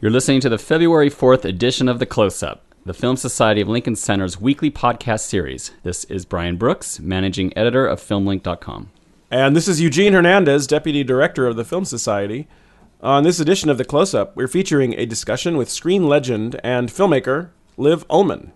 You're listening to the February 4th edition of The Close Up, the Film Society of Lincoln Center's weekly podcast series. This is Brian Brooks, managing editor of FilmLinc.com. And this is Eugene Hernandez, Deputy Director of the Film Society. On this edition of The Close Up, we're featuring a discussion with screen legend and filmmaker Liv Ullmann.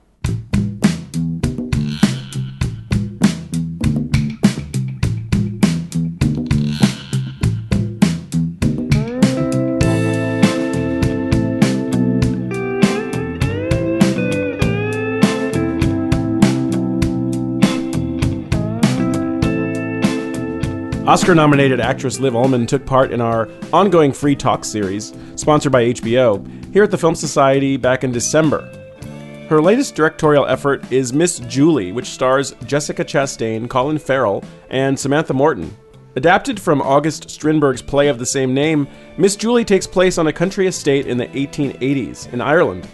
Oscar nominated actress Liv Ullmann took part in our ongoing Free Talk series, sponsored by HBO, here at the Film Society back in December. Her latest directorial effort is Miss Julie, which stars Jessica Chastain, Colin Farrell, and Samantha Morton. Adapted from August Strindberg's play of the same name, Miss Julie takes place on a country estate in the 1880s in Ireland.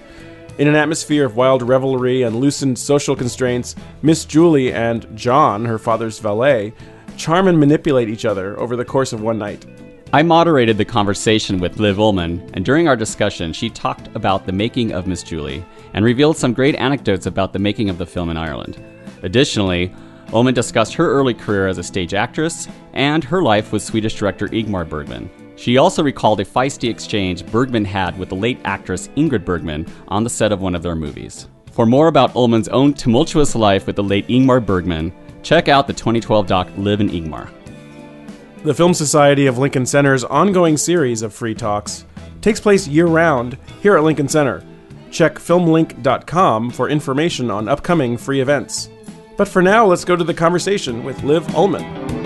In an atmosphere of wild revelry and loosened social constraints, Miss Julie and John, her father's valet, charm and manipulate each other over the course of one night. I moderated the conversation with Liv Ullmann, and during our discussion, she talked about the making of Miss Julie and revealed some great anecdotes about the making of the film in Ireland. Additionally, Ullmann discussed her early career as a stage actress and her life with Swedish director Ingmar Bergman. She also recalled a feisty exchange Bergman had with the late actress Ingrid Bergman on the set of one of their movies. For more about Ullmann's own tumultuous life with the late Ingmar Bergman, check out the 2012 doc Liv and Ingmar. The Film Society of Lincoln Center's ongoing series of free talks takes place year round here at Lincoln Center. Check filmlinc.com for information on upcoming free events. But for now, let's go to the conversation with Liv Ullmann.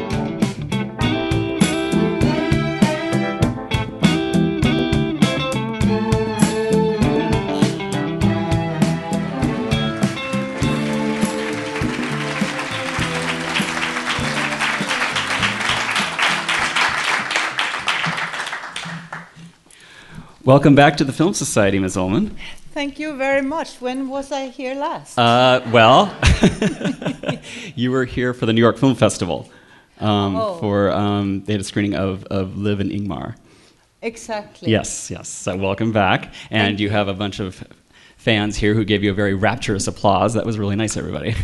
Welcome back to the Film Society, Ms. Ullmann. Thank you very much. When was I here last? Uh, well, you were here for the New York Film Festival. Um, Oh. For um, they had a screening of, of Liv and Ingmar. exactly. Yes, yes. So welcome back, and you you. have a bunch of fans here who gave you a very rapturous applause. That was really nice, everybody.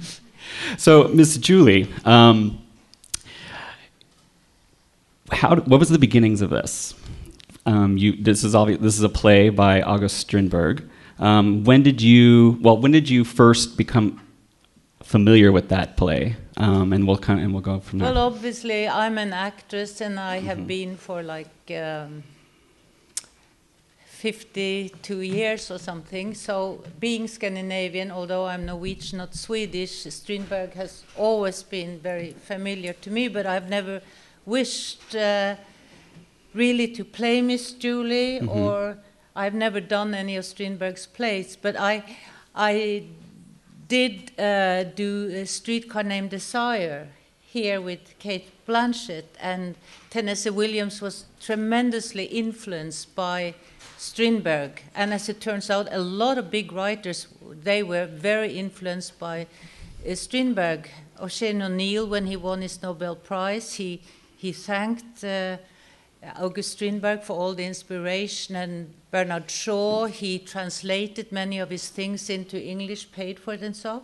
so, Miss Julie, um, how? What was the beginnings of this? Um, you, this is obvi- this is a play by August Strindberg. Um, when did you? Well, when did you first become familiar with that play? Um, and we'll kind of, and we'll go from there. Well, obviously, I'm an actress, and I have Mm-hmm. been for like um, 52 years or something. So, being Scandinavian, although I'm Norwegian, not Swedish, Strindberg has always been very familiar to me. But I've never wished uh, really to play Miss Julie, or I've never done any of Strindberg's plays. But I, I did uh, do a streetcar named Desire here with Cate Blanchett, and Tennessee Williams was tremendously influenced by Strindberg. And as it turns out, a lot of big writers they were very influenced by uh, Strindberg. Eugene O'Neill, when he won his Nobel Prize, he he thanked. Uh, August Strindberg for all the inspiration, and Bernard Shaw, he translated many of his things into English, paid for it, and so.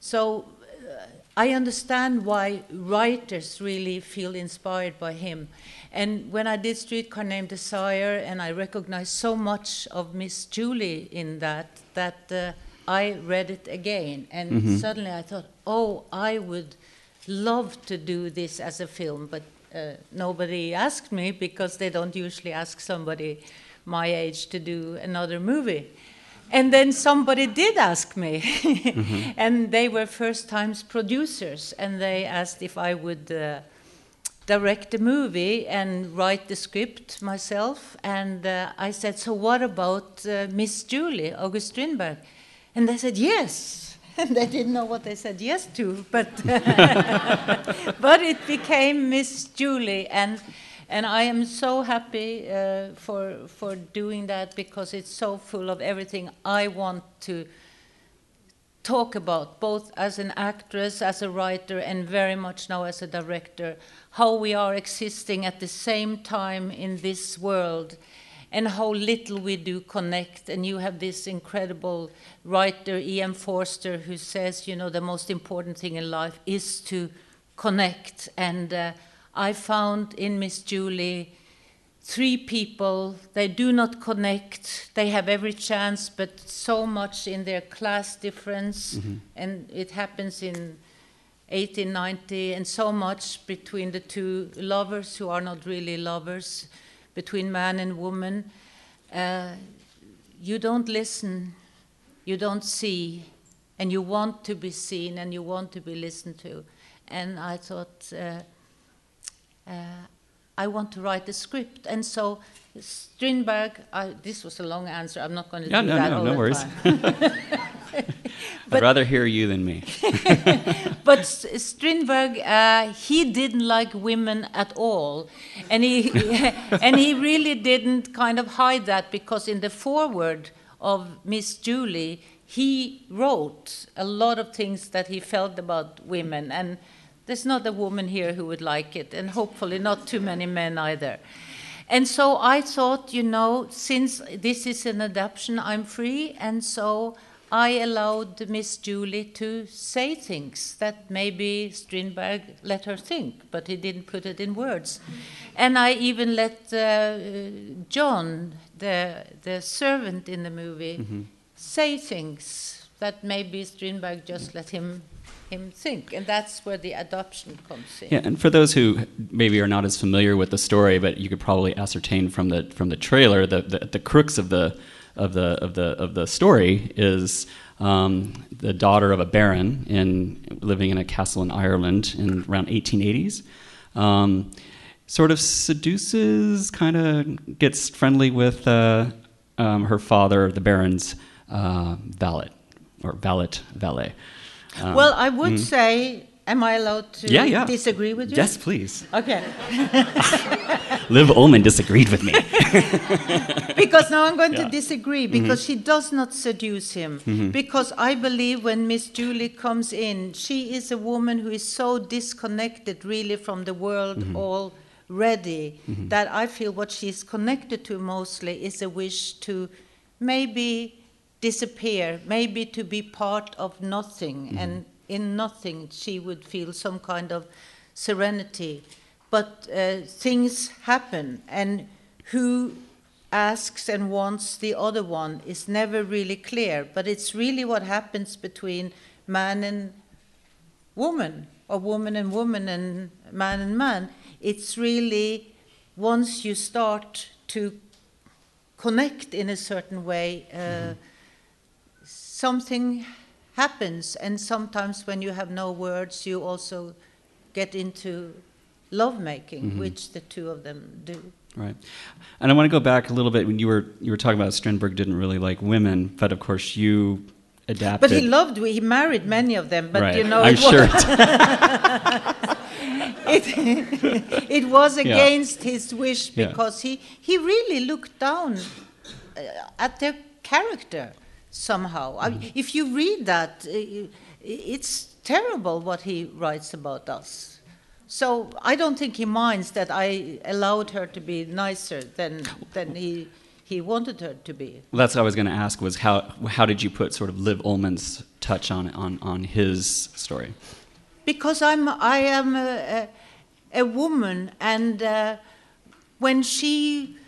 So uh, I understand why writers really feel inspired by him. And when I did Streetcar Named Desire, and I recognized so much of Miss Julie in that, that uh, I read it again, and suddenly I thought, oh, I would love to do this as a film, but uh, nobody asked me because they don't usually ask somebody my age to do another movie. And then somebody did ask me, and they were first times producers, and they asked if I would uh, direct the movie and write the script myself. And uh, I said, So what about uh, Miss Julie, August Strindberg? And they said, Yes. And they didn't know what they said yes to, but but it became Miss Julie, and and I am so happy uh, for for doing that because it's so full of everything I want to talk about, both as an actress, as a writer, and very much now as a director, how we are existing at the same time in this world. And how little we do connect. And you have this incredible writer, E.M. Forster, who says, you know, the most important thing in life is to connect. And uh, I found in Miss Julie three people, they do not connect, they have every chance, but so much in their class difference, mm-hmm. and it happens in 1890, and so much between the two lovers who are not really lovers between man and woman. Uh, you don't listen, you don't see, and you want to be seen and you want to be listened to. And I thought, uh, uh, I want to write a script. And so Strindberg, this was a long answer. I'm not going to yeah, do no, that no, all no the worries. time. I'd rather hear you than me. but Strindberg, uh, he didn't like women at all, and he and he really didn't kind of hide that because in the foreword of Miss Julie, he wrote a lot of things that he felt about women, and there's not a woman here who would like it, and hopefully not too many men either. And so I thought, you know, since this is an adaptation, I'm free, and so I allowed Miss Julie to say things that maybe Strindberg let her think, but he didn't put it in words. And I even let uh, John, the, the servant in the movie, mm-hmm. say things that maybe Strindberg just let him him think, and that's where the adoption comes in. Yeah, and for those who maybe are not as familiar with the story, but you could probably ascertain from the from the trailer the the, the crux of the of the of the of the story is um, the daughter of a baron in living in a castle in Ireland in around 1880s. Um, sort of seduces, kind of gets friendly with uh, um, her father, the baron's uh, valet or valet valet. Um, well, I would mm. say Am I allowed to yeah, yeah. disagree with you? Yes, please. Okay. Liv Ullmann disagreed with me. because now I'm going yeah. to disagree because mm-hmm. she does not seduce him. Mm-hmm. Because I believe when Miss Julie comes in, she is a woman who is so disconnected really from the world mm-hmm. already mm-hmm. that I feel what she's connected to mostly is a wish to maybe disappear, maybe to be part of nothing mm-hmm. and in nothing she would feel some kind of serenity. But uh, things happen, and who asks and wants the other one is never really clear. But it's really what happens between man and woman, or woman and woman, and man and man. It's really once you start to connect in a certain way, uh, mm-hmm. something happens. And sometimes when you have no words, you also get into lovemaking, mm-hmm. which the two of them do. Right, and I want to go back a little bit when you were you were talking about Strindberg didn't really like women, but of course you adapted. But he loved. He married many of them. But right. you know, I'm it sure. it, it was against yeah. his wish because yeah. he he really looked down uh, at their character somehow. Mm. I mean, if you read that, it's terrible what he writes about us. So I don't think he minds that I allowed her to be nicer than than he he wanted her to be. Well, that's what I was going to ask was how how did you put sort of Liv Ullmann's touch on on on his story? Because I'm I am a, a, a woman, and uh, when she,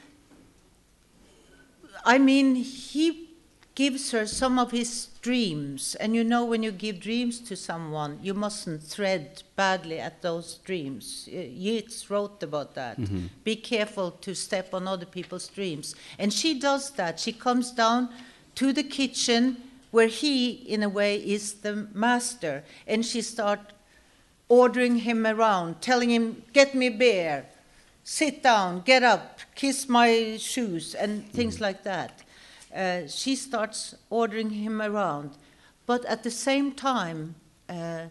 I mean, he gives her some of his dreams. And you know, when you give dreams to someone, you mustn't thread badly at those dreams. Yeats wrote about that. Mm-hmm. Be careful to step on other people's dreams. And she does that. She comes down to the kitchen where he, in a way, is the master. And she starts ordering him around, telling him, Get me beer, sit down, get up, kiss my shoes, and things mm-hmm. like that uh, she starts ordering him around. But at the same time, uh,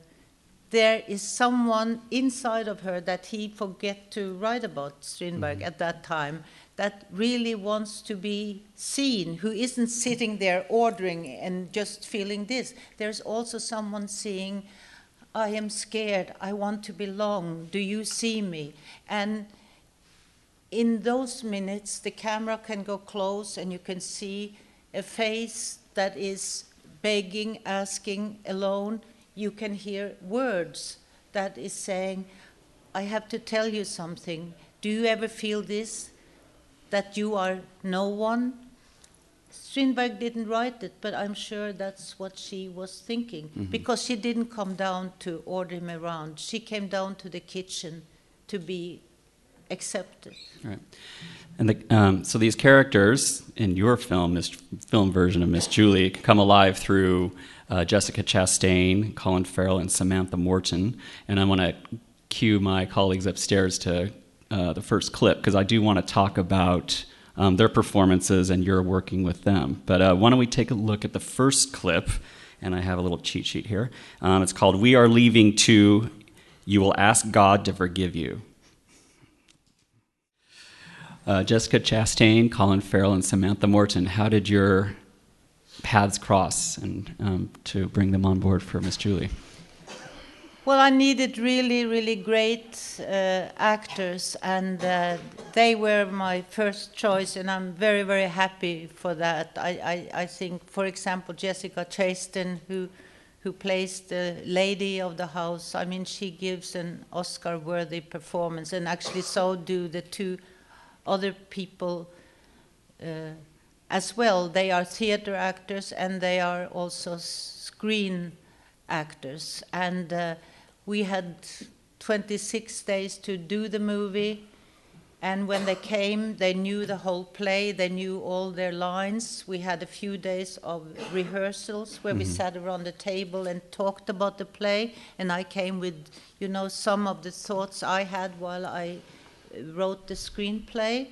there is someone inside of her that he forget to write about Strindberg mm-hmm. at that time that really wants to be seen, who isn't sitting there ordering and just feeling this. There's also someone seeing, I am scared, I want to belong, do you see me? And in those minutes, the camera can go close and you can see a face that is begging, asking alone. You can hear words that is saying, I have to tell you something. Do you ever feel this? That you are no one? Strindberg didn't write it, but I'm sure that's what she was thinking Mm-hmm. because she didn't come down to order him around. She came down to the kitchen to be accepted. Right. And the, um, so these characters in your film, this film version of Miss Julie, come alive through uh, Jessica Chastain, Colin Farrell, and Samantha Morton. And I want to cue my colleagues upstairs to uh, the first clip because I do want to talk about um, their performances and your working with them. But uh, why don't we take a look at the first clip? And I have a little cheat sheet here. Um, it's called "We Are Leaving to." You will ask God to forgive you. Uh, Jessica Chastain, Colin Farrell, and Samantha Morton. How did your paths cross, and um, to bring them on board for Miss Julie? Well, I needed really, really great uh, actors, and uh, they were my first choice, and I'm very, very happy for that. I, I, I think, for example, Jessica Chastain, who who plays the lady of the house. I mean, she gives an Oscar-worthy performance, and actually, so do the two other people uh, as well. They are theater actors, and they are also screen actors, and. Uh, we had 26 days to do the movie. And when they came they knew the whole play. They knew all their lines. We had a few days of rehearsals where we sat around the table and talked about the play. And i came with you know some of the thoughts i had while i wrote the screenplay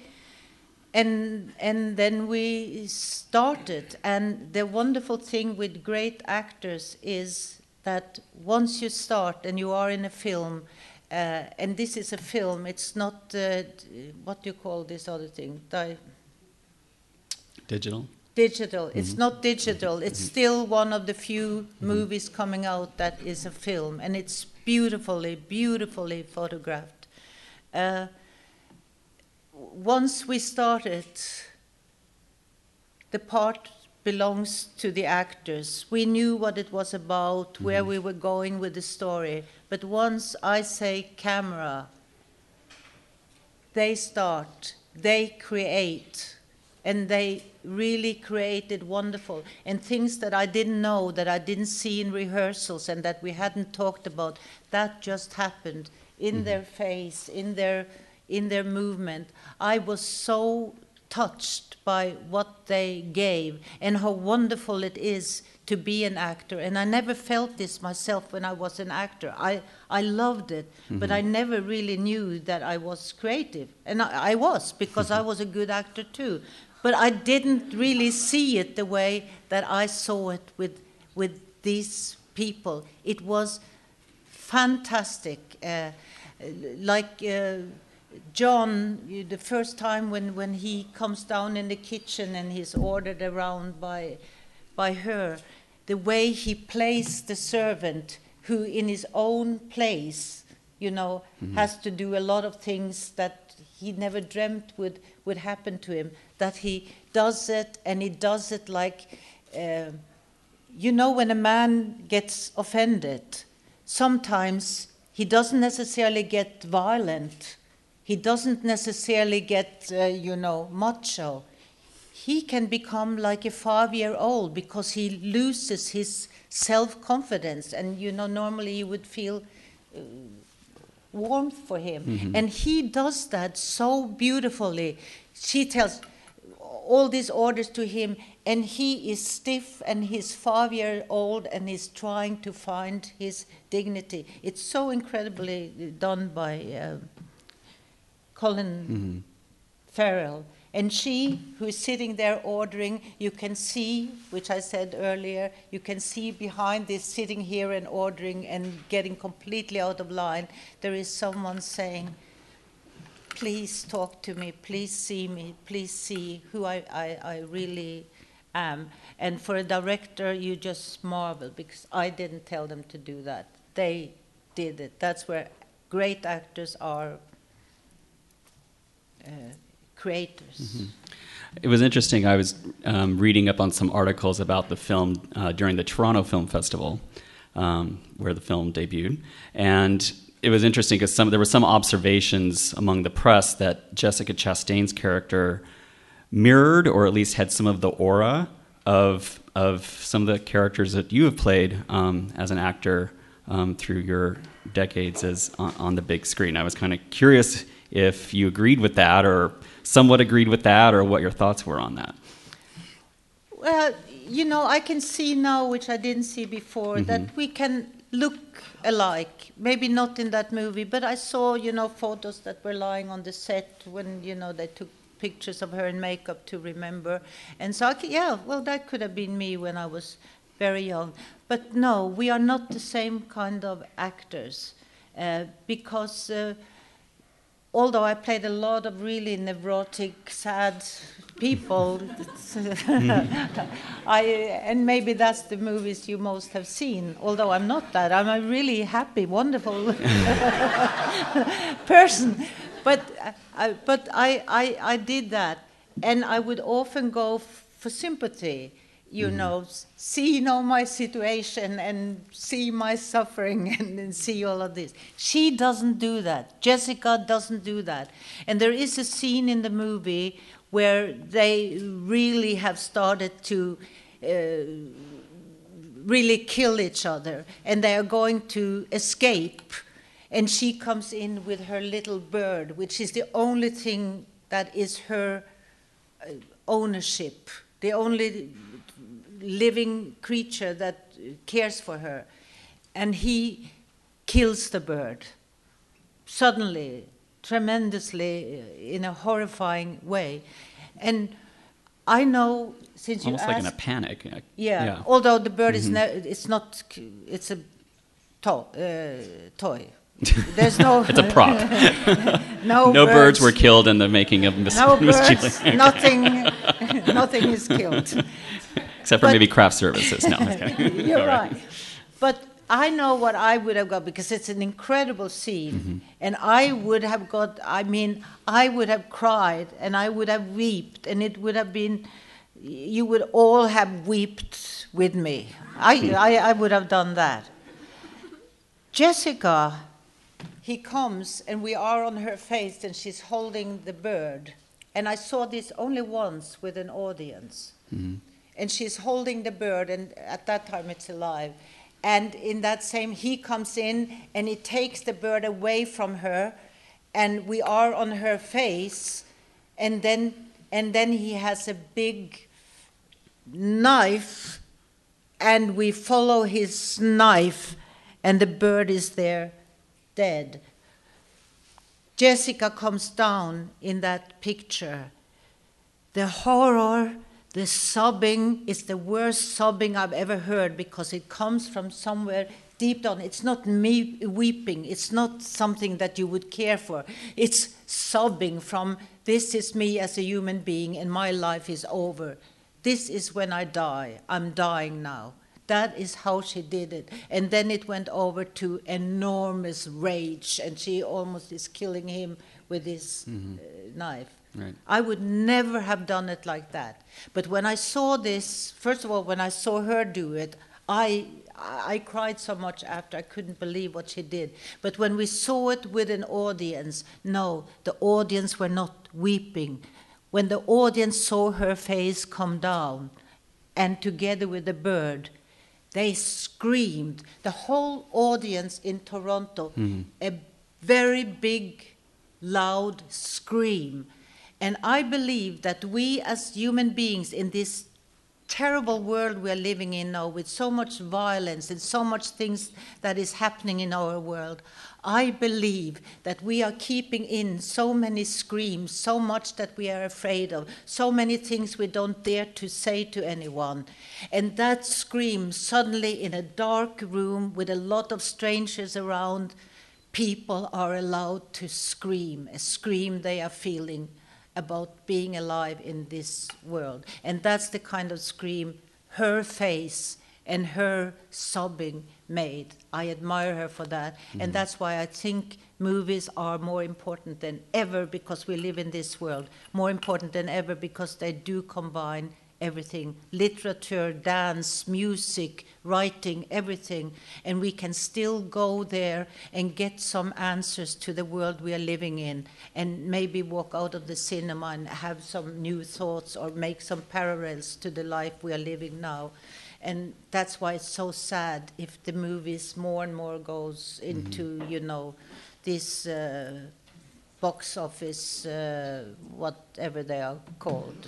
and and then we started and the wonderful thing with great actors is that once you start and you are in a film, uh, and this is a film, it's not uh, what do you call this other thing? Di- Digital. digital. It's not digital. It's still one of the few movies coming out that is a film, and it's beautifully, beautifully photographed. Uh, once we started, the part belongs to the actors. We knew what it was about, mm-hmm. where we were going with the story. But once I say camera, they start, they create, and they really created wonderful and things that I didn't know, that I didn't see in rehearsals, and that we hadn't talked about. That just happened in mm-hmm. their face, in their in their movement. I was so touched by what they gave and how wonderful it is to be an actor. And I never felt this myself when I was an actor. I, I loved it, but I never really knew that I was creative. And I, I was, because I was a good actor too. But I didn't really see it the way that I saw it with, with these people. It was fantastic. Uh, like uh, John, you- the first time when, when he comes down in the kitchen and he's ordered around by, by her, the way he plays the servant who, in his own place, you know, has to do a lot of things that he never dreamt would, would happen to him, that he does it and he does it like, uh, you know, when a man gets offended, sometimes he doesn't necessarily get violent. He doesn't necessarily get, uh, you know, macho. He can become like a five year old because he loses his self confidence. And, you know, normally you would feel uh, warmth for him. And he does that so beautifully. She tells all these orders to him, and he is stiff and he's five year old and he's trying to find his dignity. It's so incredibly done by uh, Colin mm-hmm. Farrell. And she, who is sitting there ordering, you can see, which I said earlier, you can see behind this sitting here and ordering and getting completely out of line, there is someone saying, Please talk to me, please see me, please see who I, I, I really am. And for a director, you just marvel because I didn't tell them to do that. They did it. That's where great actors are uh, creators. It was interesting. I was um, reading up on some articles about the film uh, during the Toronto Film Festival, um, where the film debuted, and it was interesting because some there were some observations among the press that Jessica Chastain's character mirrored, or at least had some of the aura of of some of the characters that you have played um, as an actor um, through your decades as on, on the big screen. I was kind of curious if you agreed with that, or somewhat agreed with that, or what your thoughts were on that. Well, you know, I can see now, which I didn't see before, that we can look alike. Maybe not in that movie, but I saw, you know, photos that were lying on the set when, you know, they took pictures of her in makeup to remember. And so, I yeah, well, that could have been me when I was very young. But no, we are not the same kind of actors uh, because. Uh, although I played a lot of really neurotic, sad people, I, and maybe that's the movies you most have seen. Although I'm not that, I'm a really happy, wonderful person. But, uh, I, but I, I, I did that, and I would often go f- for sympathy you know, see know my situation and see my suffering and, and see all of this. She doesn't do that. Jessica doesn't do that. And there is a scene in the movie where they really have started to uh, really kill each other and they are going to escape. And she comes in with her little bird, which is the only thing that is her uh, ownership, the only living creature that cares for her. And he kills the bird suddenly, tremendously, uh, in a horrifying way. And I know since Almost you almost like in a panic. yeah, although the bird is ne- it's not it's a to- uh, toy. There's no It's a prop. no, no birds were killed in the making of Miss, no Miss birds, nothing, nothing is killed. Except for but- maybe craft services. No. okay. You're All right. But I know what I would have got because it's an incredible scene. Mm-hmm. And I would have got, I mean, I would have cried and I would have wept and it would have been, you would all have wept with me. I, I, I would have done that. Jessica, he comes and we are on her face and she's holding the bird. And I saw this only once with an audience. And she's holding the bird, and at that time it's alive. And in that same, he comes in and he takes the bird away from her, and we are on her face. And then, and then he has a big knife and we follow his knife, and the bird is there dead. Jessica comes down in that picture. The horror, the sobbing is the worst sobbing I've ever heard because it comes from somewhere deep down. It's not me weeping, it's not something that you would care for. It's sobbing from this is me as a human being and my life is over. This is when I die. I'm dying now. That is how she did it. And then it went over to enormous rage, and she almost is killing him with this uh, knife. Right. I would never have done it like that. But when I saw this, first of all, when I saw her do it, I, I cried so much after I couldn't believe what she did. But when we saw it with an audience, no, the audience were not weeping. When the audience saw her face come down, and together with the bird, they screamed. The whole audience in Toronto, mm-hmm. a very big, loud scream. And I believe that we as human beings in this terrible world we are living in now with so much violence and so much things that is happening in our world i believe that we are keeping in so many screams so much that we are afraid of so many things we don't dare to say to anyone. And that scream suddenly in a dark room with a lot of strangers around people are allowed to scream a scream they are feeling about being alive in this world. And that's the kind of scream her face and her sobbing made. I admire her for that. And mm-hmm. that's why I think movies are more important than ever because we live in this world, more important than ever because they do combine everything literature, dance, music, writing, everything. And we can still go there and get some answers to the world we are living in, and maybe walk out of the cinema and have some new thoughts or make some parallels to the life we are living now. And that's why it's so sad if the movies more and more goes into, you know, this uh, box office, uh, whatever they are called.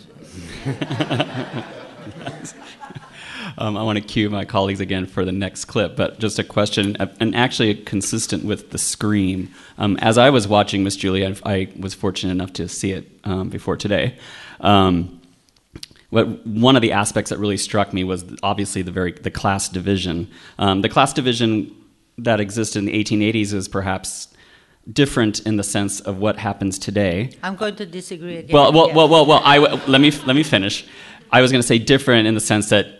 Um, I want to cue my colleagues again for the next clip, but just a question, uh, and actually consistent with the scream. Um, as I was watching Miss Julie, I, I was fortunate enough to see it um, before today. Um, what, one of the aspects that really struck me was obviously the very the class division. Um, the class division that existed in the 1880s is perhaps different in the sense of what happens today. I'm going to disagree again. Well, well, yeah. well, well, well. I let me let me finish. I was going to say different in the sense that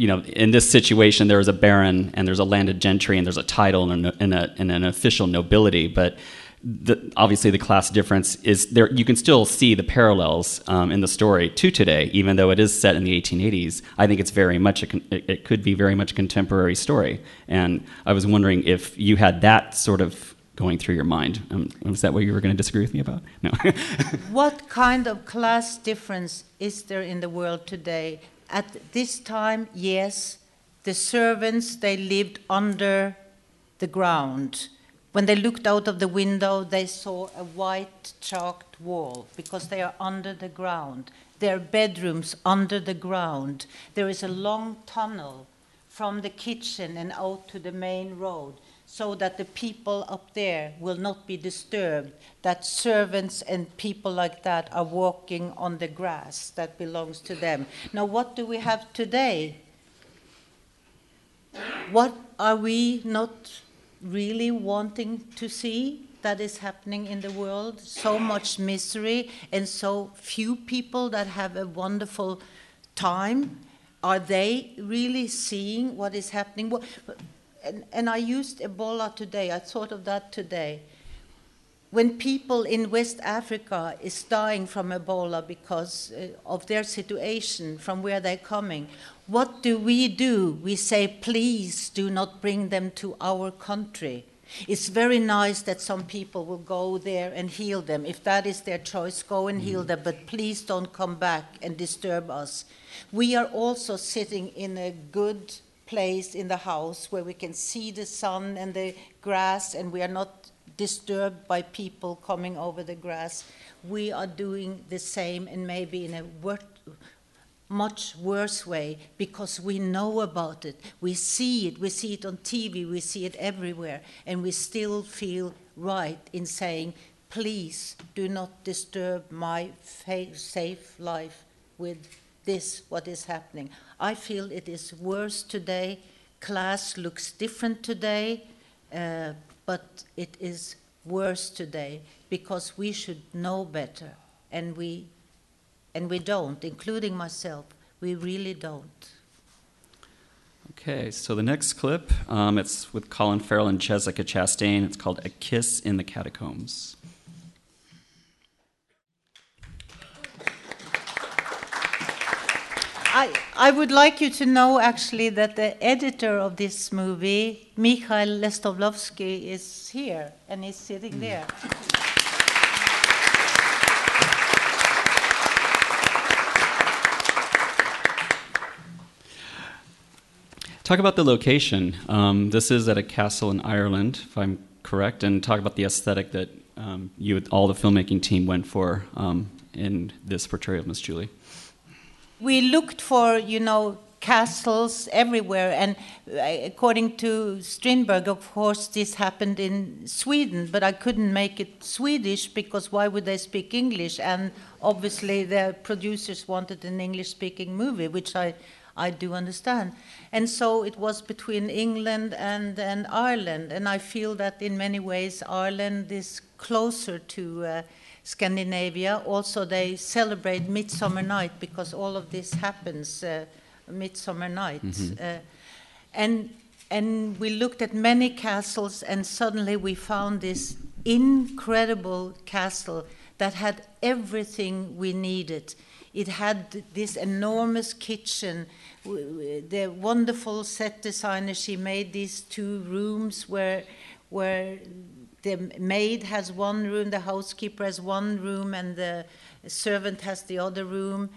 you know, in this situation, there is a baron and there's a landed gentry and there's a title and, a, and, a, and an official nobility, but the, obviously the class difference is there. You can still see the parallels um, in the story to today, even though it is set in the 1880s. I think it's very much con- it, it could be very much a contemporary story, and I was wondering if you had that sort of going through your mind. Um, was that what you were going to disagree with me about? No. What kind of class difference is there in the world today? At this time, yes, the servants they lived under the ground. When they looked out of the window, they saw a white chalked wall because they are under the ground. Their bedrooms under the ground. There is a long tunnel from the kitchen and out to the main road so that the people up there will not be disturbed, that servants and people like that are walking on the grass that belongs to them. Now, what do we have today? What are we not really wanting to see that is happening in the world? So much misery and so few people that have a wonderful time. Are they really seeing what is happening? And, and I used Ebola today. I thought of that today. When people in West Africa is dying from Ebola because uh, of their situation, from where they're coming, what do we do? We say, please do not bring them to our country. It's very nice that some people will go there and heal them. If that is their choice, go and heal them, but please don't come back and disturb us. We are also sitting in a good place in the house where we can see the sun and the grass and we are not disturbed by people coming over the grass. We are doing the same and maybe in a much worse way because we know about it. We see it. We see it on TV. We see it everywhere. And we still feel right in saying, please do not disturb my safe life with this, what is happening. I feel it is worse today. Class looks different today, uh, but it is worse today because we should know better, and we, and we don't, including myself. We really don't. Okay, so the next clip, um, it's with Colin Farrell and Jessica Chastain. It's called A Kiss in the Catacombs. I, I would like you to know actually that the editor of this movie, Mikhail Leszczylowski, is here and he's sitting there. Talk about the location. Um, this is at a castle in Ireland, if I'm correct, and talk about the aesthetic that um, you, all the filmmaking team, went for um, in this portrayal of Miss Julie. We looked for, you know, castles everywhere. And uh, according to Strindberg, of course, this happened in Sweden, but I couldn't make it Swedish because why would they speak English? And obviously, the producers wanted an English speaking movie, which I, I do understand. And so it was between England and, and Ireland. And I feel that in many ways, Ireland is closer to. Uh, Scandinavia. Also, they celebrate Midsummer Night because all of this happens uh, Midsummer Night. Uh, and and we looked at many castles, and suddenly we found this incredible castle that had everything we needed. It had this enormous kitchen. The wonderful set designer, she made these two rooms where, where the maid has one room, the housekeeper has one room, and the servant has the other room.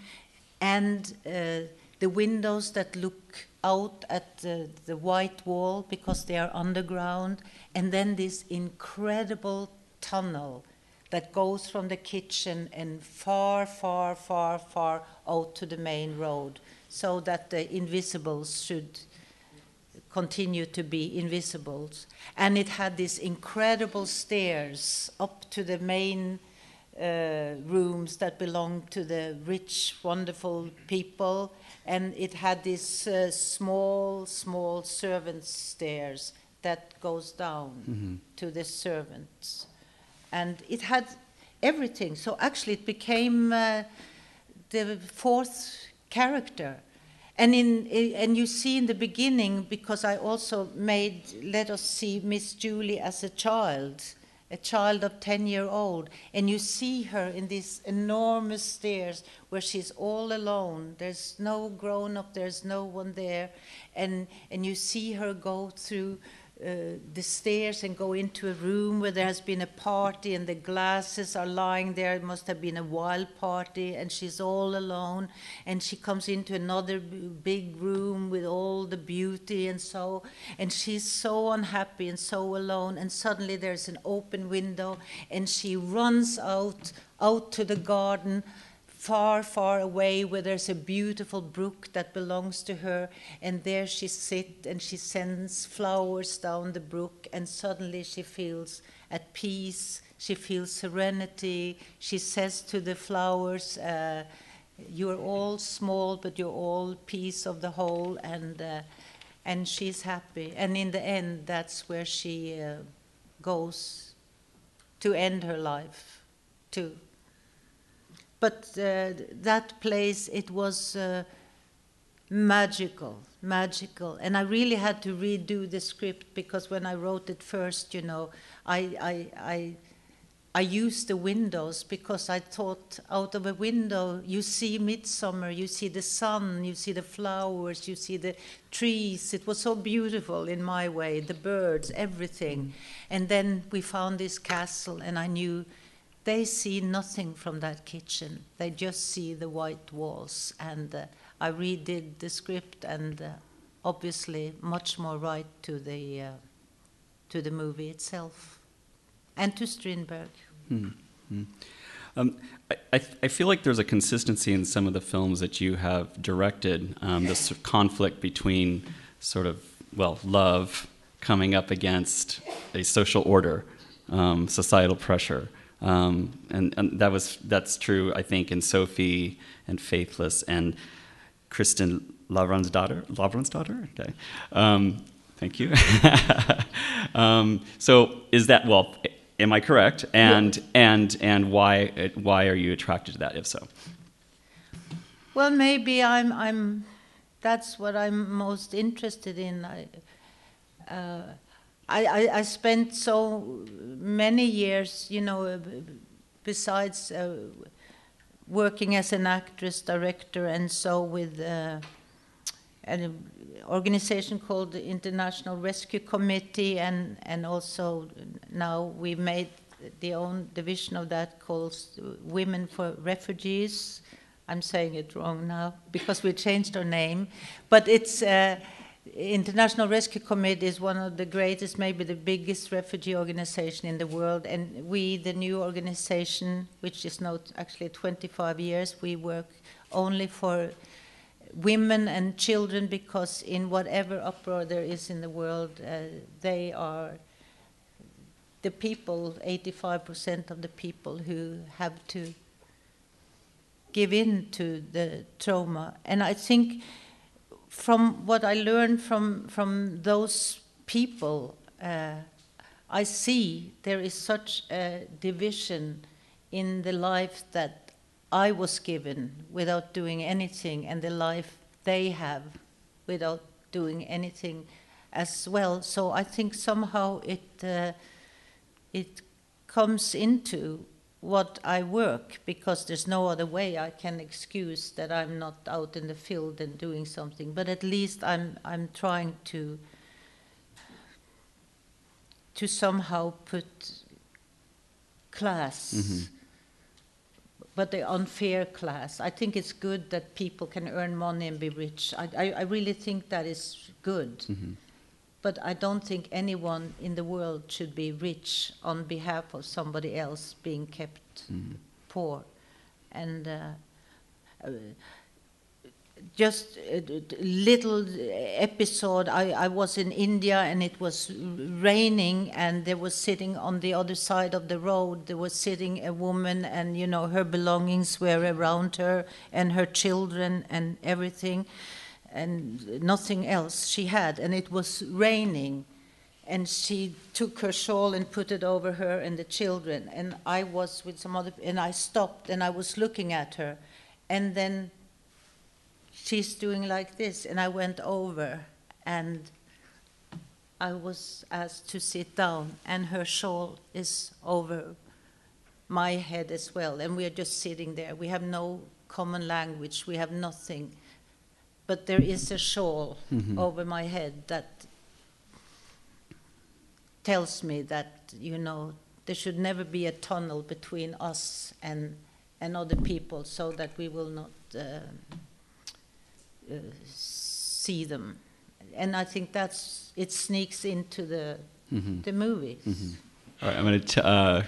And uh, the windows that look out at the, the white wall because they are underground, and then this incredible tunnel that goes from the kitchen and far, far, far, far out to the main road, so that the invisibles should continue to be invisibles. And it had these incredible stairs up to the main uh, rooms that belonged to the rich, wonderful people and it had these uh, small, small servants' stairs that goes down mm-hmm. to the servants, and it had everything. So actually, it became uh, the fourth character. And in eh, and you see in the beginning because I also made let us see Miss Julie as a child a child of 10 year old. And you see her in these enormous stairs where she's all alone. There's no grown up there's no one there. And and you see her go through uh, the stairs and go into a room where there has been a party and the glasses are lying there. It must have been a wild party, and she's all alone. And she comes into another big room with all the beauty and so, and she's so unhappy and so alone. And suddenly there's an open window, and she runs out out to the garden far, far away where there's a beautiful brook that belongs to her, and there she sits and she sends flowers down the brook, and suddenly she feels at peace, she feels serenity. She says to the flowers, uh, You're all small, but you're all piece of the whole, and, uh, and she's happy. And in the end, that's where she uh, goes to end her life, too but uh, that place it was uh, magical magical and i really had to redo the script because when i wrote it first you know i i i, I used the windows because I thought out of a window you see midsummer, you see the sun, you see the flowers, you see the trees. It was so beautiful in my way, the birds, everything. And then we found this castle, and I knew they see nothing from that kitchen. They just see the white walls. And uh, I redid the script, and uh, obviously much more right to the uh, to the movie itself, and to Strindberg. Mm-hmm. Um, I, I, feel like there's a consistency in some of the films that you have directed. Um, this conflict between sort of well love coming up against a social order, um, societal pressure. Um, and, and, that was that's true, I think, in Sophie and Faithless and Kristin Lavransdatter. Lavrans's daughter. Okay. Um, thank you. um, so is that well? Am I correct? And yeah. and and why why are you attracted to that? If so. Well, maybe I'm I'm. That's what I'm most interested in. I, uh, I, I, I, spent so many years, you know, besides uh, working as an actress, director, and so with uh, an organization called the International Rescue Committee, and, and also now we made the own division of that called Women for Refugees. I'm saying it wrong now because we changed our name, but it's. Uh, International Rescue Committee is one of the greatest, maybe the biggest refugee organization in the world. And we, the new organization, which is now actually 25 years, we work only for women and children because in whatever uproar there is in the world, uh, they are the people, 85% of the people who have to give in to the trauma. And I think from what I learned from, from those people, uh, I see there is such a division in the life that I was given without doing anything, and the life they have without doing anything as well. So I think somehow it uh, it comes into what I work because there's no other way I can excuse that I'm not out in the field and doing something. But at least I'm I'm trying to to somehow put class. Mm-hmm but the unfair class. I think it's good that people can earn money and be rich. I, I, I really think that is good. Mm-hmm. But I don't think anyone in the world should be rich on behalf of somebody else being kept mm-hmm. poor. And uh, uh, just a little episode. I, I was in India and it was raining, and there was sitting on the other side of the road. There was sitting a woman, and you know her belongings were around her, and her children, and everything, and nothing else she had. And it was raining, and she took her shawl and put it over her and the children. And I was with some other, and I stopped and I was looking at her, and then she's doing like this. And I went over and I was asked to sit down, and her shawl is over my head as well. And we are just sitting there. We have no common language, we have nothing. But there is a shawl mm-hmm. over my head that tells me that, you know, there should never be a tunnel between us and, and other people so that we will not. Uh, uh, see them, and I think that's it sneaks into the mm-hmm. the movie. Mm-hmm. All right, I'm going to uh,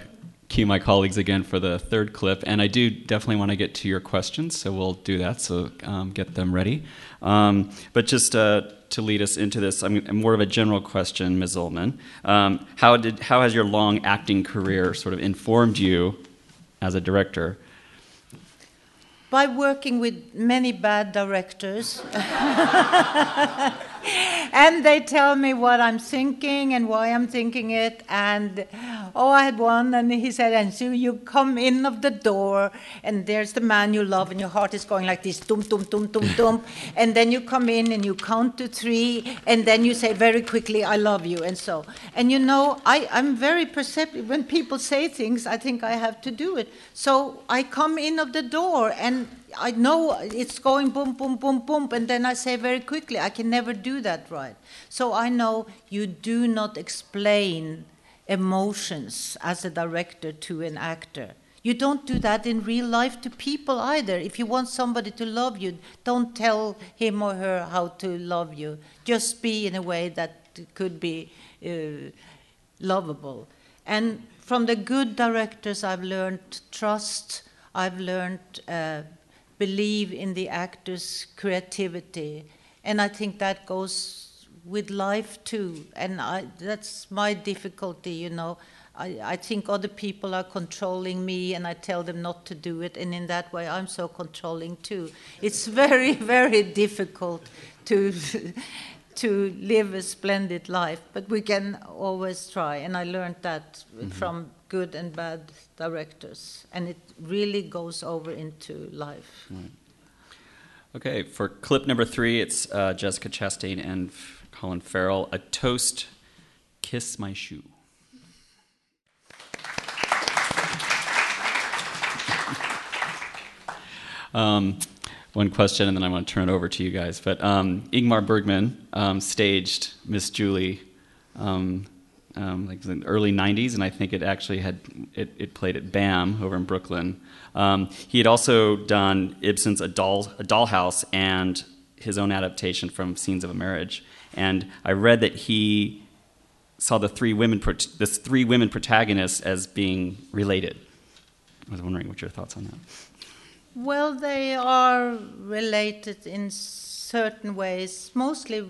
cue my colleagues again for the third clip, and I do definitely want to get to your questions, so we'll do that. So um, get them ready. Um, but just uh, to lead us into this, I mean, more of a general question, Ms. Ullmann. Um, how did how has your long acting career sort of informed you as a director? by working with many bad directors. and they tell me what I'm thinking and why I'm thinking it. And oh, I had one, and he said, and so you come in of the door, and there's the man you love, and your heart is going like this, dum, dum, dum, dum, dum. And then you come in and you count to three, and then you say very quickly, I love you, and so. And you know, I, I'm very perceptive. When people say things, I think I have to do it. So I come in of the door, and I know it's going boom, boom, boom, boom, and then I say very quickly, I can never do that right. So I know you do not explain emotions as a director to an actor. You don't do that in real life to people either. If you want somebody to love you, don't tell him or her how to love you. Just be in a way that could be uh, lovable. And from the good directors, I've learned trust. I've learned uh, believe in the actor's creativity. And I think that goes with life too. And I, that's my difficulty, you know. I, I think other people are controlling me and I tell them not to do it. And in that way, I'm so controlling too. It's very, very difficult to. to live a splendid life, but we can always try. And I learned that mm-hmm. from good and bad directors, and it really goes over into life. Right. Okay, for clip number three, it's uh, Jessica Chastain and Colin Farrell. A toast, kiss my shoe. um, one question, and then I'm going to turn it over to you guys. But um, Ingmar Bergman um, staged Miss Julie um, um, like the early 90s, and I think it actually had it, it played at BAM over in Brooklyn. Um, he had also done Ibsen's A, Doll, a Dollhouse and his own adaptation from Scenes of a Marriage. And I read that he saw the three women the three women protagonists as being related. I was wondering what your thoughts on that. Well, they are related in certain ways, mostly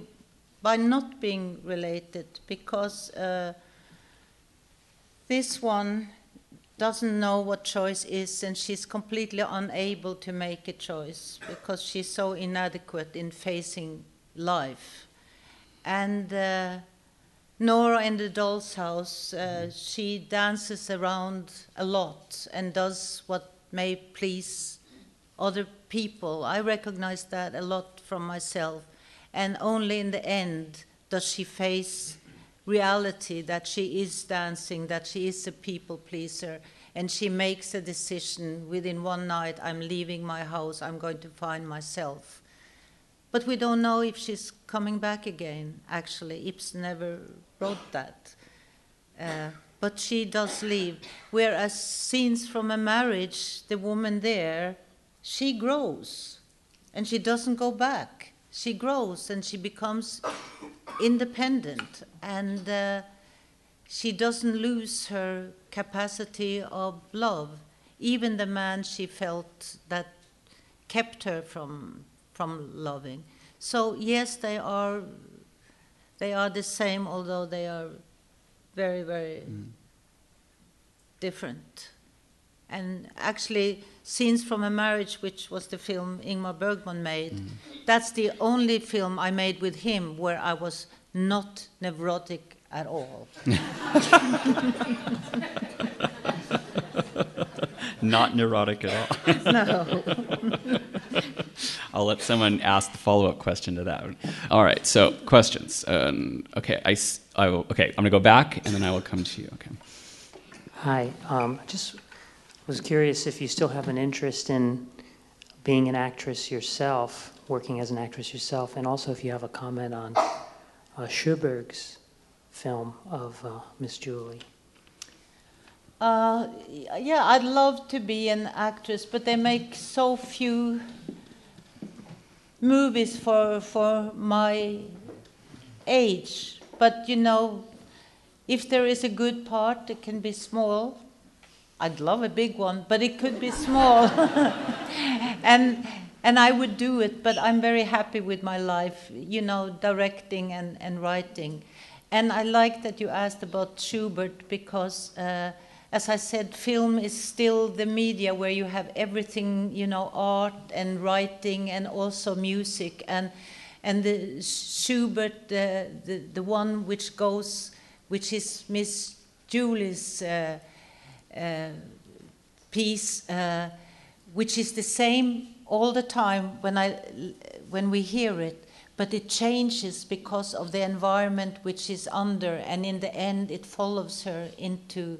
by not being related because uh, this one doesn't know what choice is and she's completely unable to make a choice because she's so inadequate in facing life. And uh, Nora in the doll's house, uh, she dances around a lot and does what may please other people. I recognize that a lot from myself and only in the end does she face reality that she is dancing, that she is a people pleaser, and she makes a decision within one night I'm leaving my house, I'm going to find myself. But we don't know if she's coming back again, actually. Ibsen never wrote that. Uh, but she does leave. Whereas scenes from a marriage, the woman there, she grows and she doesn't go back. She grows and she becomes independent and uh, she doesn't lose her capacity of love. Even the man she felt that kept her from, from loving. So, yes, they are, they are the same, although they are very, very mm. different. And actually, Scenes from a Marriage, which was the film Ingmar Bergman made, mm. that's the only film I made with him where I was not neurotic at all. not neurotic at all. no. I'll let someone ask the follow up question to that. All right, so questions. Um, okay, I, I will, okay, I'm going to go back and then I will come to you. Okay. Hi, um, just was curious if you still have an interest in being an actress yourself, working as an actress yourself, and also if you have a comment on uh, Sjöberg's film of uh, Miss Julie. Uh, yeah, I'd love to be an actress, but they make so few movies for for my age. But you know, if there is a good part, it can be small. I'd love a big one, but it could be small. and and I would do it, but I'm very happy with my life, you know, directing and, and writing. And I like that you asked about Schubert because uh, as I said, film is still the media where you have everything, you know, art and writing and also music. And, and the Schubert, uh, the, the one which goes, which is Miss Julie's uh, piece, uh, which is the same all the time when, I, when we hear it but it changes because of the environment which is under, and in the end, it follows her into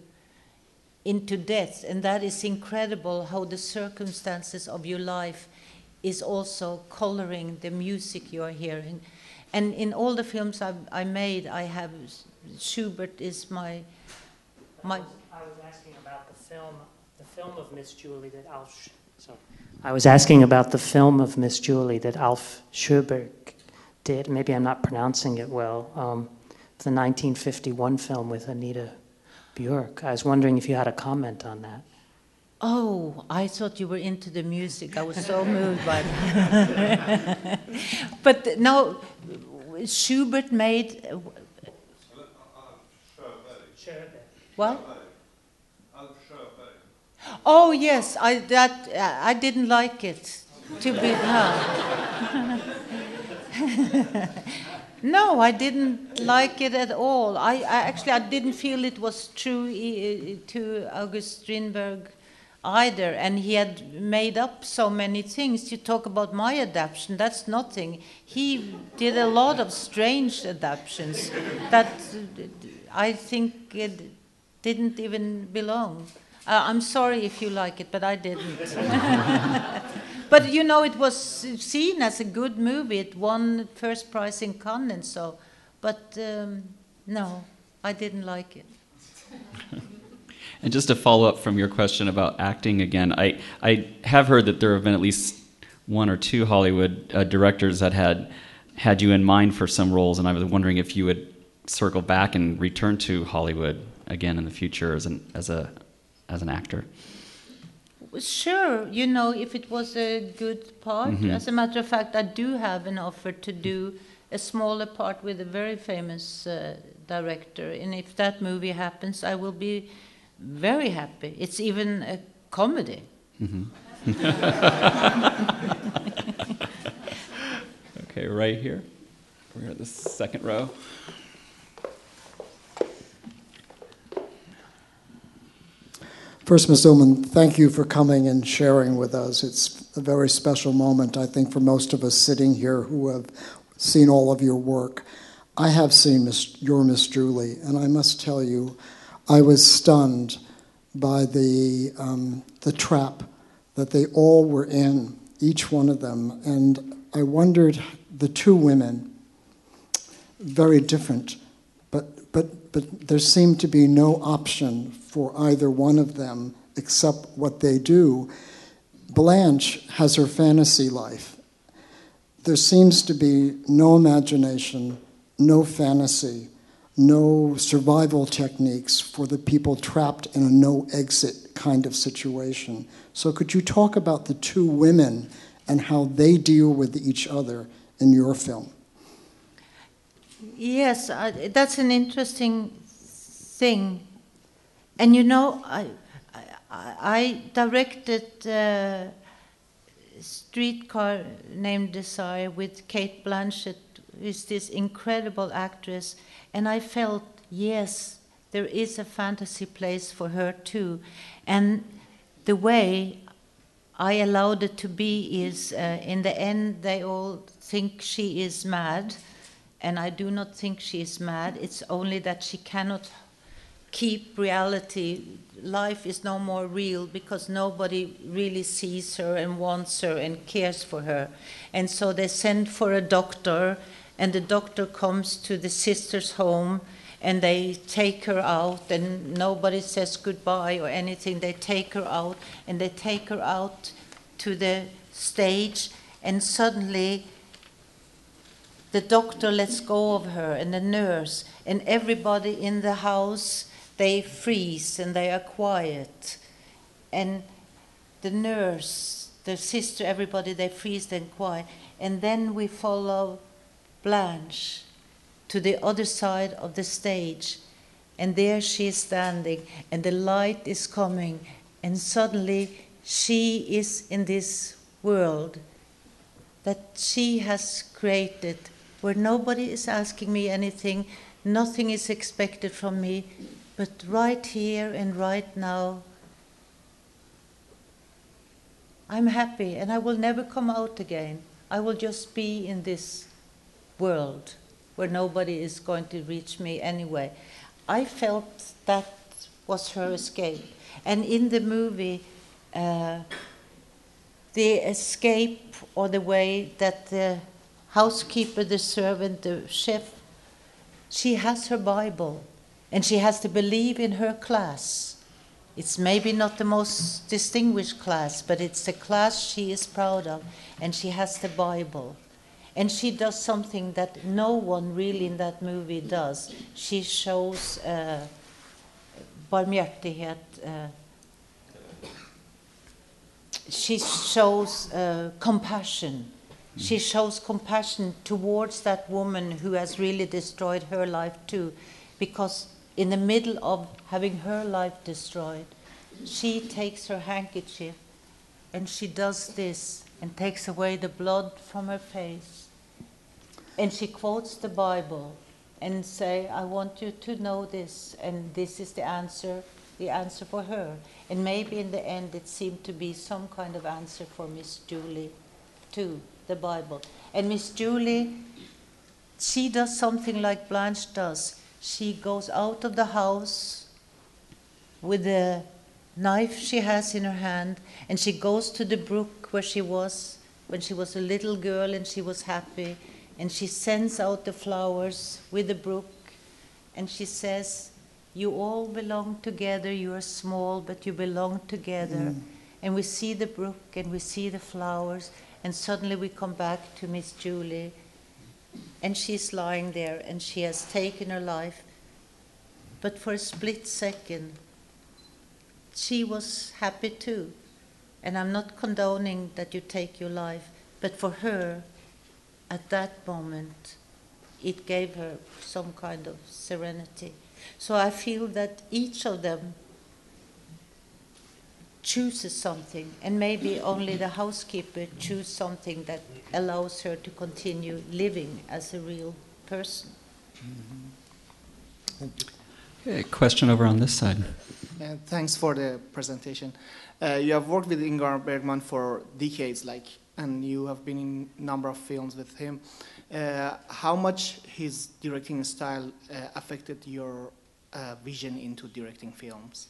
into death. And that is incredible how the circumstances of your life is also coloring the music you are hearing. And in all the films I've, I made, I have Schubert is my my. I was asking about the film, the film of Miss Julie that Alf. So I was asking about the film of Miss Julie that Alf Sjöberg did. Maybe I'm not pronouncing it well. Um, the 1951 film with Anita Björk. I was wondering if you had a comment on that. Oh, I thought you were into the music. I was so moved by that. but no, Schubert made. Uh, what? Oh yes, I that I didn't like it. To be no. No, I didn't like it at all. I, I, actually I didn't feel it was true to August Strindberg either, and he had made up so many things. You talk about my adaptation, that's nothing. He did a lot of strange adaptations that uh, I think it didn't even belong. Uh, I'm sorry if you like it, but I didn't. but you know, it was seen as a good movie. It won first prize in Cannes, and so. But um, no, I didn't like it. and just to follow up from your question about acting again, I I have heard that there have been at least one or two Hollywood uh, directors that had had you in mind for some roles, and I was wondering if you would circle back and return to Hollywood again in the future as an as a as an actor? Sure, you know, if it was a good part. Mm-hmm. As a matter of fact, I do have an offer to do a smaller part with a very famous uh, director. And if that movie happens, I will be very happy. It's even a comedy. Mm-hmm. okay, right here. We're at the second row. First, Ms. Ullmann, thank you for coming and sharing with us. It's a very special moment, I think, for most of us sitting here who have seen all of your work. I have seen Miss, your Miss Julie, and I must tell you, I was stunned by the, um, the trap that they all were in, each one of them. And I wondered, the two women, very different, but, there seemed to be no option for either one of them except what they do. Blanche has her fantasy life. There seems to be no imagination, no fantasy, no survival techniques for the people trapped in a no exit kind of situation. So, could you talk about the two women and how they deal with each other in your film? Yes, uh, that's an interesting thing. And you know, I, I, I directed uh, Streetcar Named Desire with Cate Blanchett, who is this incredible actress, and I felt, yes, there is a fantasy place for her too. And the way I allowed it to be is, uh, in the end, they all think she is mad, and I do not think she is mad. It's only that she cannot keep reality. Life is no more real because nobody really sees her and wants her and cares for her. And so they send for a doctor, and the doctor comes to the sister's home and they take her out and nobody says goodbye or anything they take her out and they take her out to the stage and suddenly the doctor lets go of her and the nurse and everybody in the house they freeze and they are quiet. And the nurse the sister everybody they freeze and quiet. And then we follow blanche to the other side of the stage and there she is standing and the light is coming and suddenly she is in this world that she has created where nobody is asking me anything, nothing is expected from me, but right here and right now, I'm happy and I will never come out again. I will just be in this world where nobody is going to reach me anyway. I felt that was her escape. And in the movie, uh, the escape or the way that the housekeeper, the servant, the chef, she has her Bible and she has to believe in her class. It's maybe not the most distinguished class, but it's the class she is proud of, and she has the Bible. And she does something that no one really in that movie does. She shows uh. Uh, she shows uh, compassion. She shows compassion towards that woman who has really destroyed her life too, because in the middle of having her life destroyed, she takes her handkerchief and she does this and takes away the blood from her face. And she quotes the Bible and say, I want you to know this, and this is the answer, the answer for her. And maybe in the end it seemed to be some kind of answer for Miss Julie too the Bible. And Miss Julie, she does something like Blanche does. She goes out of the house with the knife she has in her hand, and she goes to the brook where she was when she was a little girl and she was happy, and she sends out the flowers with the brook, and she says, You all belong together, you are small, but you belong together. Mm. And we see the brook and we see the flowers, and suddenly we come back to Miss Julie, and she's lying there, and she has taken her life. But for a split second, she was happy too. And I'm not condoning that you take your life, but for her, at that moment, it gave her some kind of serenity. So I feel that each of them chooses something, and maybe only the housekeeper chooses something that allows her to continue living as a real person. Mm-hmm. Okay, question over on this side. Uh, thanks for the presentation. Uh, you have worked with Ingmar Bergman for decades, like and you have been in a number of films with him. Uh, how much his directing style uh, affected your uh, vision into directing films?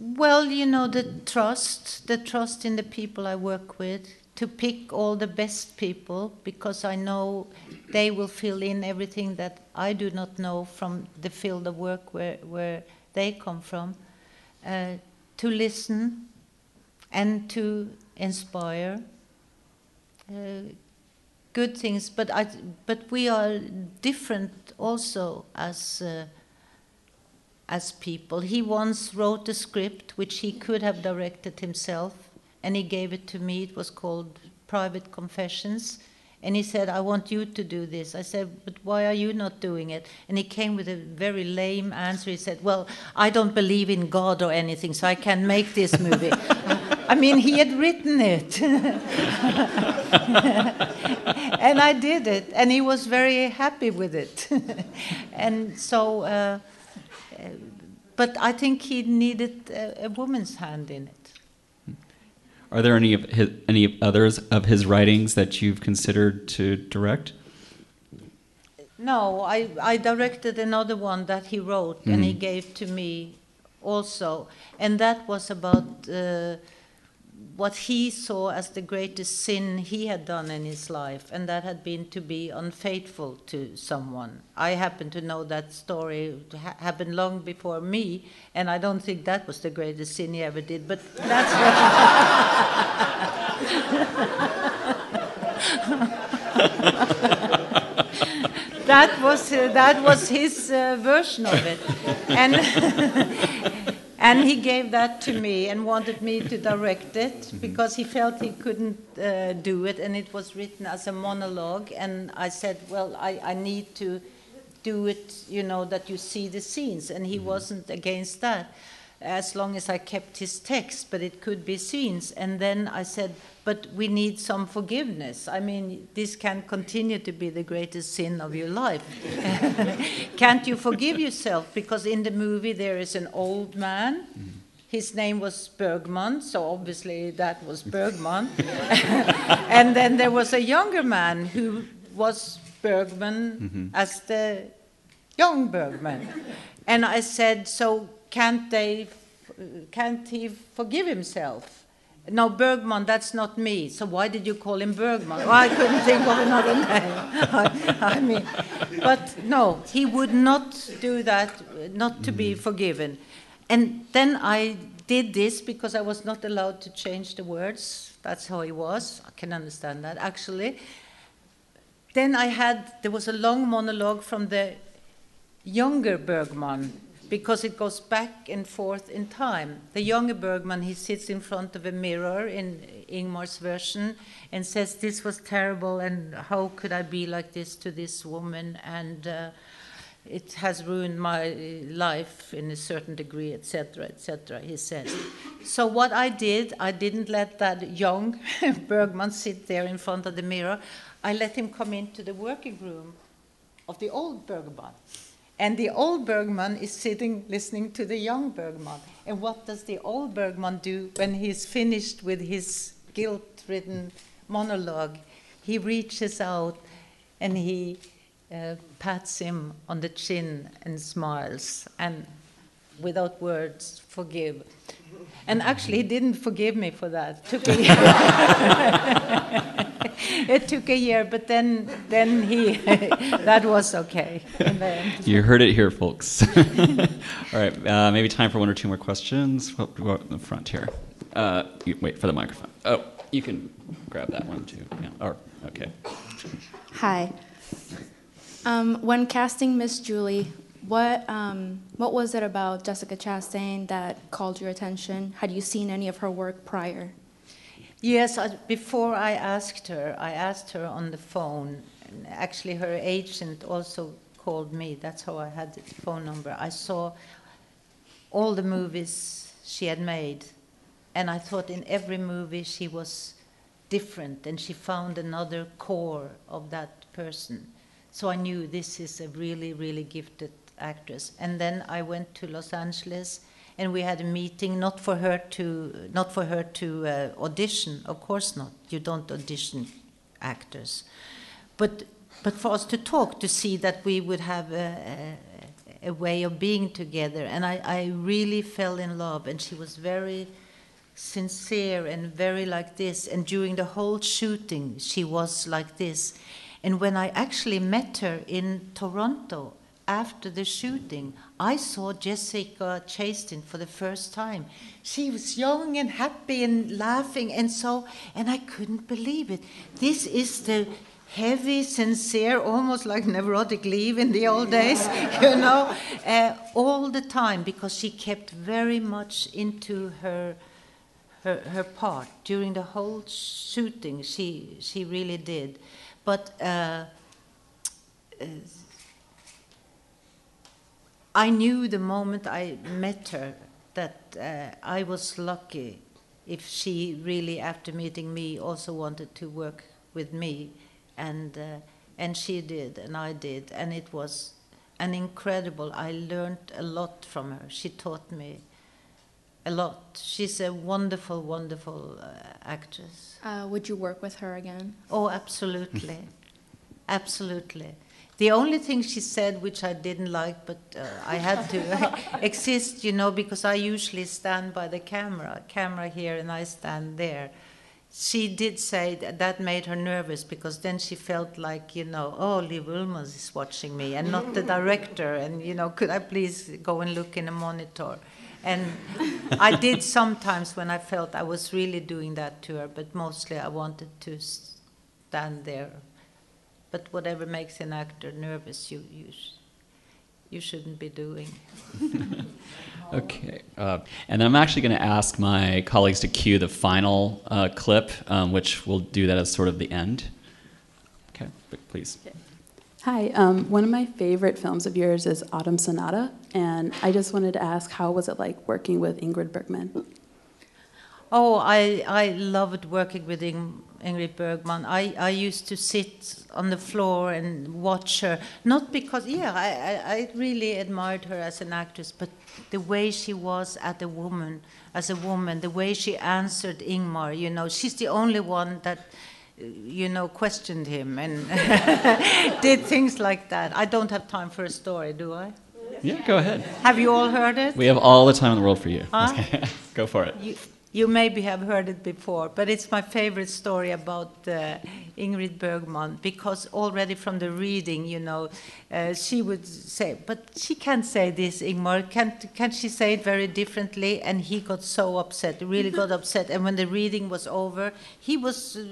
Well, you know, the trust, the trust in the people I work with, to pick all the best people because I know they will fill in everything that I do not know from the field of work where, where they come from. Uh, to listen and to inspire. Uh, good things, but I, but we are different also as uh, as people. He once wrote a script which he could have directed himself, and he gave it to me. It was called Private Confessions. And he said, I want you to do this. I said, But why are you not doing it? And he came with a very lame answer. He said, Well, I don't believe in God or anything, so I can't make this movie. I mean, he had written it. and I did it, and he was very happy with it. and so, uh, but I think he needed a, a, woman's hand in it. Are there any of his, any others of his writings that you've considered to direct? No, I, I directed another one that he wrote, mm-hmm. and he mm-hmm. gave to me also, and that was about. Uh, what he saw as the greatest sin he had done in his life, and that had been to be unfaithful to someone. I happen to know that story ha- happened long before me, and I don't think that was the greatest sin he ever did, but that's that was uh, that was his uh, version of it, and and he gave that to me and wanted me to direct it because he felt he couldn't uh, do it. And it was written as a monologue. And i said well i, I need to do it you know that you see the scenes. And he mm-hmm. wasn't against that as long as I kept his text, but it could be scenes. And then I said, but we need some forgiveness. I mean, this can continue to be the greatest sin of your life. Can't you forgive yourself? Because in the movie there is an old man. His name was Bergman, so obviously that was Bergman. and then there was a younger man who was Bergman mm-hmm. as the young Bergman. And I said, so can't they can't he forgive himself? No bergman that's not me. So why did you call him bergman? Well, i couldn't think of another name. I, I, mean but no he would not do that not to be mm-hmm. forgiven. And then i did this because i was not allowed to change the words. That's how he was. I can understand that actually. Then i had there was a long monologue from the younger bergman because it goes back and forth in time. The younger Bergman, he sits in front of a mirror in Ingmar's version and says, This was terrible, and how could I be like this to this woman? And uh, it has ruined my life in a certain degree, etc., etc., he says. So, what I did, I didn't let that young Bergman sit there in front of the mirror. I let him come into the working room of the old Bergman. And the old Bergman is sitting listening to the young Bergman. And what does the old Bergman do when he's finished with his guilt ridden monologue? He reaches out and he uh, pats him on the chin and smiles and, without words, forgive. And actually, he didn't forgive me for that. It took a year. it took a year, but then then he that was okay. You heard it here, folks. All right, uh, maybe time for one or two more questions. We'll go in the front here. Uh, wait for the microphone. Oh, you can grab that one too. Yeah. Or okay. Hi. Um, when casting Miss Julie, what um, what was it about Jessica Chastain that called your attention? Had you seen any of her work prior? Yes, I, before I asked her, I asked her on the phone. actually, her agent also called me. That's how I had the phone number. I saw all the movies she had made, and I thought in every movie she was different, and she found another core of that person. So I knew this is a really, really gifted actress. And then I went to Los Angeles and we had a meeting not for her to not for her to uh, audition. Of course not. You don't audition actors, but but for us to talk to see that we would have a, a, a way of being together. And I, I really fell in love, and she was very sincere and very like this. And during the whole shooting, she was like this. And when I actually met her in Toronto after the shooting, I saw Jessica Chastain for the first time. She was young and happy and laughing, and so, and I couldn't believe it. This is the heavy, sincere, almost like neurotic leave in the old days, you know, uh, all the time because she kept very much into her, her her part during the whole shooting. She she really did, but. Uh, uh, I knew the moment I met her that uh, I was lucky if she really, after meeting me, also wanted to work with me and uh, and she did, and I did, and it was an incredible. I learned a lot from her. She taught me a lot. She's a wonderful, wonderful uh, actress. Uh, would you work with her again? Oh, absolutely, absolutely. The only thing she said, which I didn't like, but uh, I had to exist, you know, because I usually stand by the camera, camera here, and I stand there she did say that, that made her nervous because then she felt like, you know, oh, Liv Ullmann is watching me and not the director. And, you know, could I please go and look in a monitor? And I did sometimes when I felt I was really doing that to her, but mostly I wanted to stand there. But whatever makes an actor nervous, you, you, you shouldn't be doing. Okay. Uh, and then I'm actually going to ask my colleagues to cue the final uh, clip, um, which we'll do that as sort of the end. Okay, please. Hi. Um, one of my favorite films of yours is Autumn Sonata, and I just wanted to ask, how was it like working with Ingrid Bergman? Oh, I I loved working with Ing- Ingrid Bergman. I, I used to sit on the floor and watch her, not because, yeah, I, I, really admired her as an actress, but the way she was as a woman, as a woman, the way she answered Ingmar, you know, she's the only one that, you know, questioned him and did things like that. I don't have time for a story, do I? Yeah, go ahead. Have you all heard it? We have all the time in the world for you. Huh? go for it. You, you maybe have heard it before, but it's my favorite story about uh, Ingrid Bergman because already from the reading, you know, uh, she would say, but she can't say this, Ingmar. Can't, can't she say it very differently? And he got so upset, really got upset. And when the reading was over, he was uh,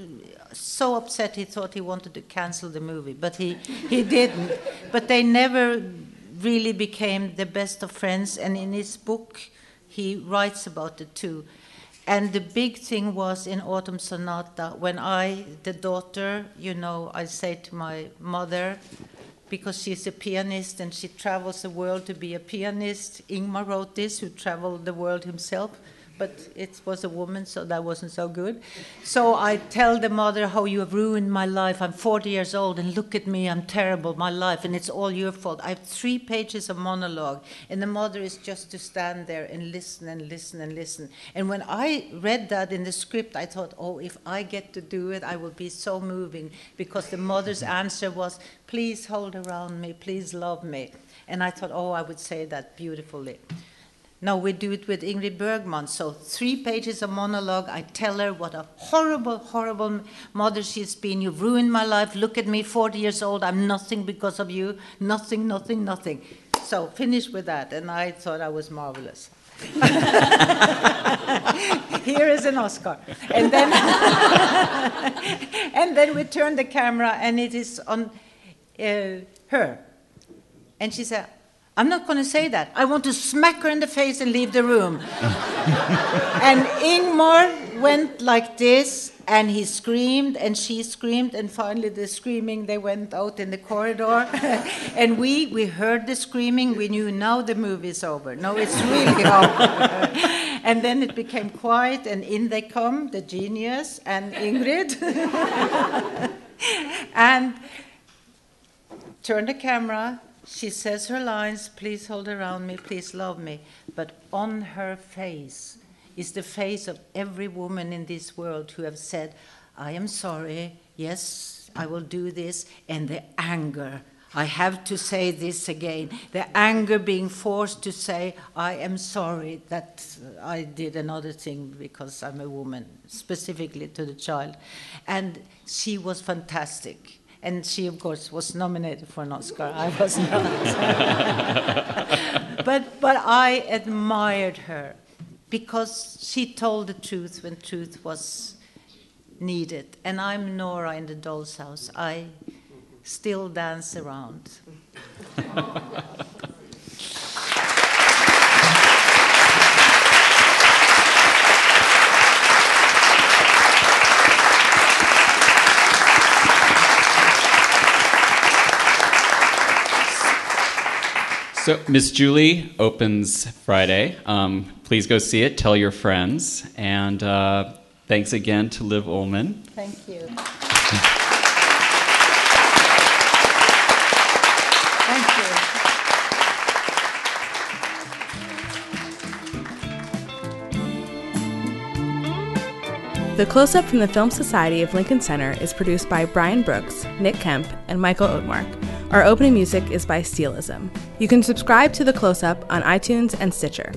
so upset he thought he wanted to cancel the movie, but he, he didn't. But they never really became the best of friends, and in his book, he writes about it too. And the big thing was in Autumn Sonata, when I, the daughter, you know, I say to my mother, because she's a pianist and she travels the world to be a pianist. Ingmar wrote this, who traveled the world himself but it was a woman, so that wasn't so good. So I tell the mother how you have ruined my life. I'm 40 years old, and look at me, I'm terrible, my life, and it's all your fault. I have three pages of monologue, and the mother is just to stand there and listen and listen and listen. And when I read that in the script, I thought, oh, if I get to do it, I will be so moving, because the mother's answer was, please hold around me, please love me. And I thought, oh, I would say that beautifully. Now we do it with Ingrid Bergman. So three pages of monologue. I tell her what a horrible, horrible mother she's been. You've ruined my life. Look at me, 40 years old. I'm nothing because of you. Nothing, nothing, nothing. So finish with that. And I thought I was marvelous. Here is an Oscar. And then, and then we turn the camera and it is on uh, her. And she said, I'm not going to say that. I want to smack her in the face and leave the room. and Ingmar went like this, and he screamed, and she screamed, and finally the screaming, they went out in the corridor. and we, we heard the screaming. We knew now the movie's over. No, it's really over. and then it became quiet, and in they come, the genius and Ingrid. and turn the camera she says her lines, please hold around me, please love me. But on her face is the face of every woman in this world who have said, I am sorry, yes, I will do this, and the anger. I have to say this again. The anger being forced to say, I am sorry that I did another thing because I'm a woman, specifically to the child. And she was fantastic. And she, of course, was nominated for an Oscar. I was not. but, but I admired her because she told the truth when truth was needed. And I'm Nora in the doll's house. I still dance around. So, Miss Julie opens Friday. Um, please go see it. Tell your friends. And uh, thanks again to Liv Ullmann. Thank you. Thank you. The Close Up from the Film Society of Lincoln Center is produced by Brian Brooks, Nick Kemp, and Michael Oatmark. Our opening music is by Steelism. You can subscribe to The Close Up on iTunes and Stitcher.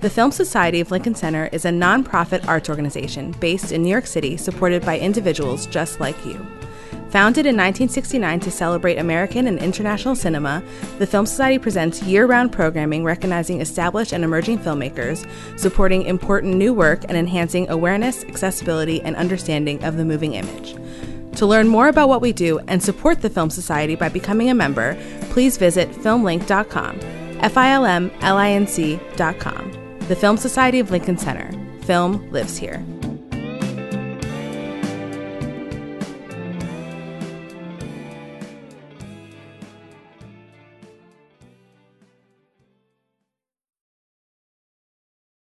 The Film Society of Lincoln Center is a nonprofit arts organization based in New York City supported by individuals just like you. Founded in 1969 to celebrate American and international cinema, the Film Society presents year round programming recognizing established and emerging filmmakers, supporting important new work, and enhancing awareness, accessibility, and understanding of the moving image. To learn more about what we do and support the Film Society by becoming a member, please visit filmlinc.com. F I L M L I N C.com. The Film Society of Lincoln Center. Film lives here.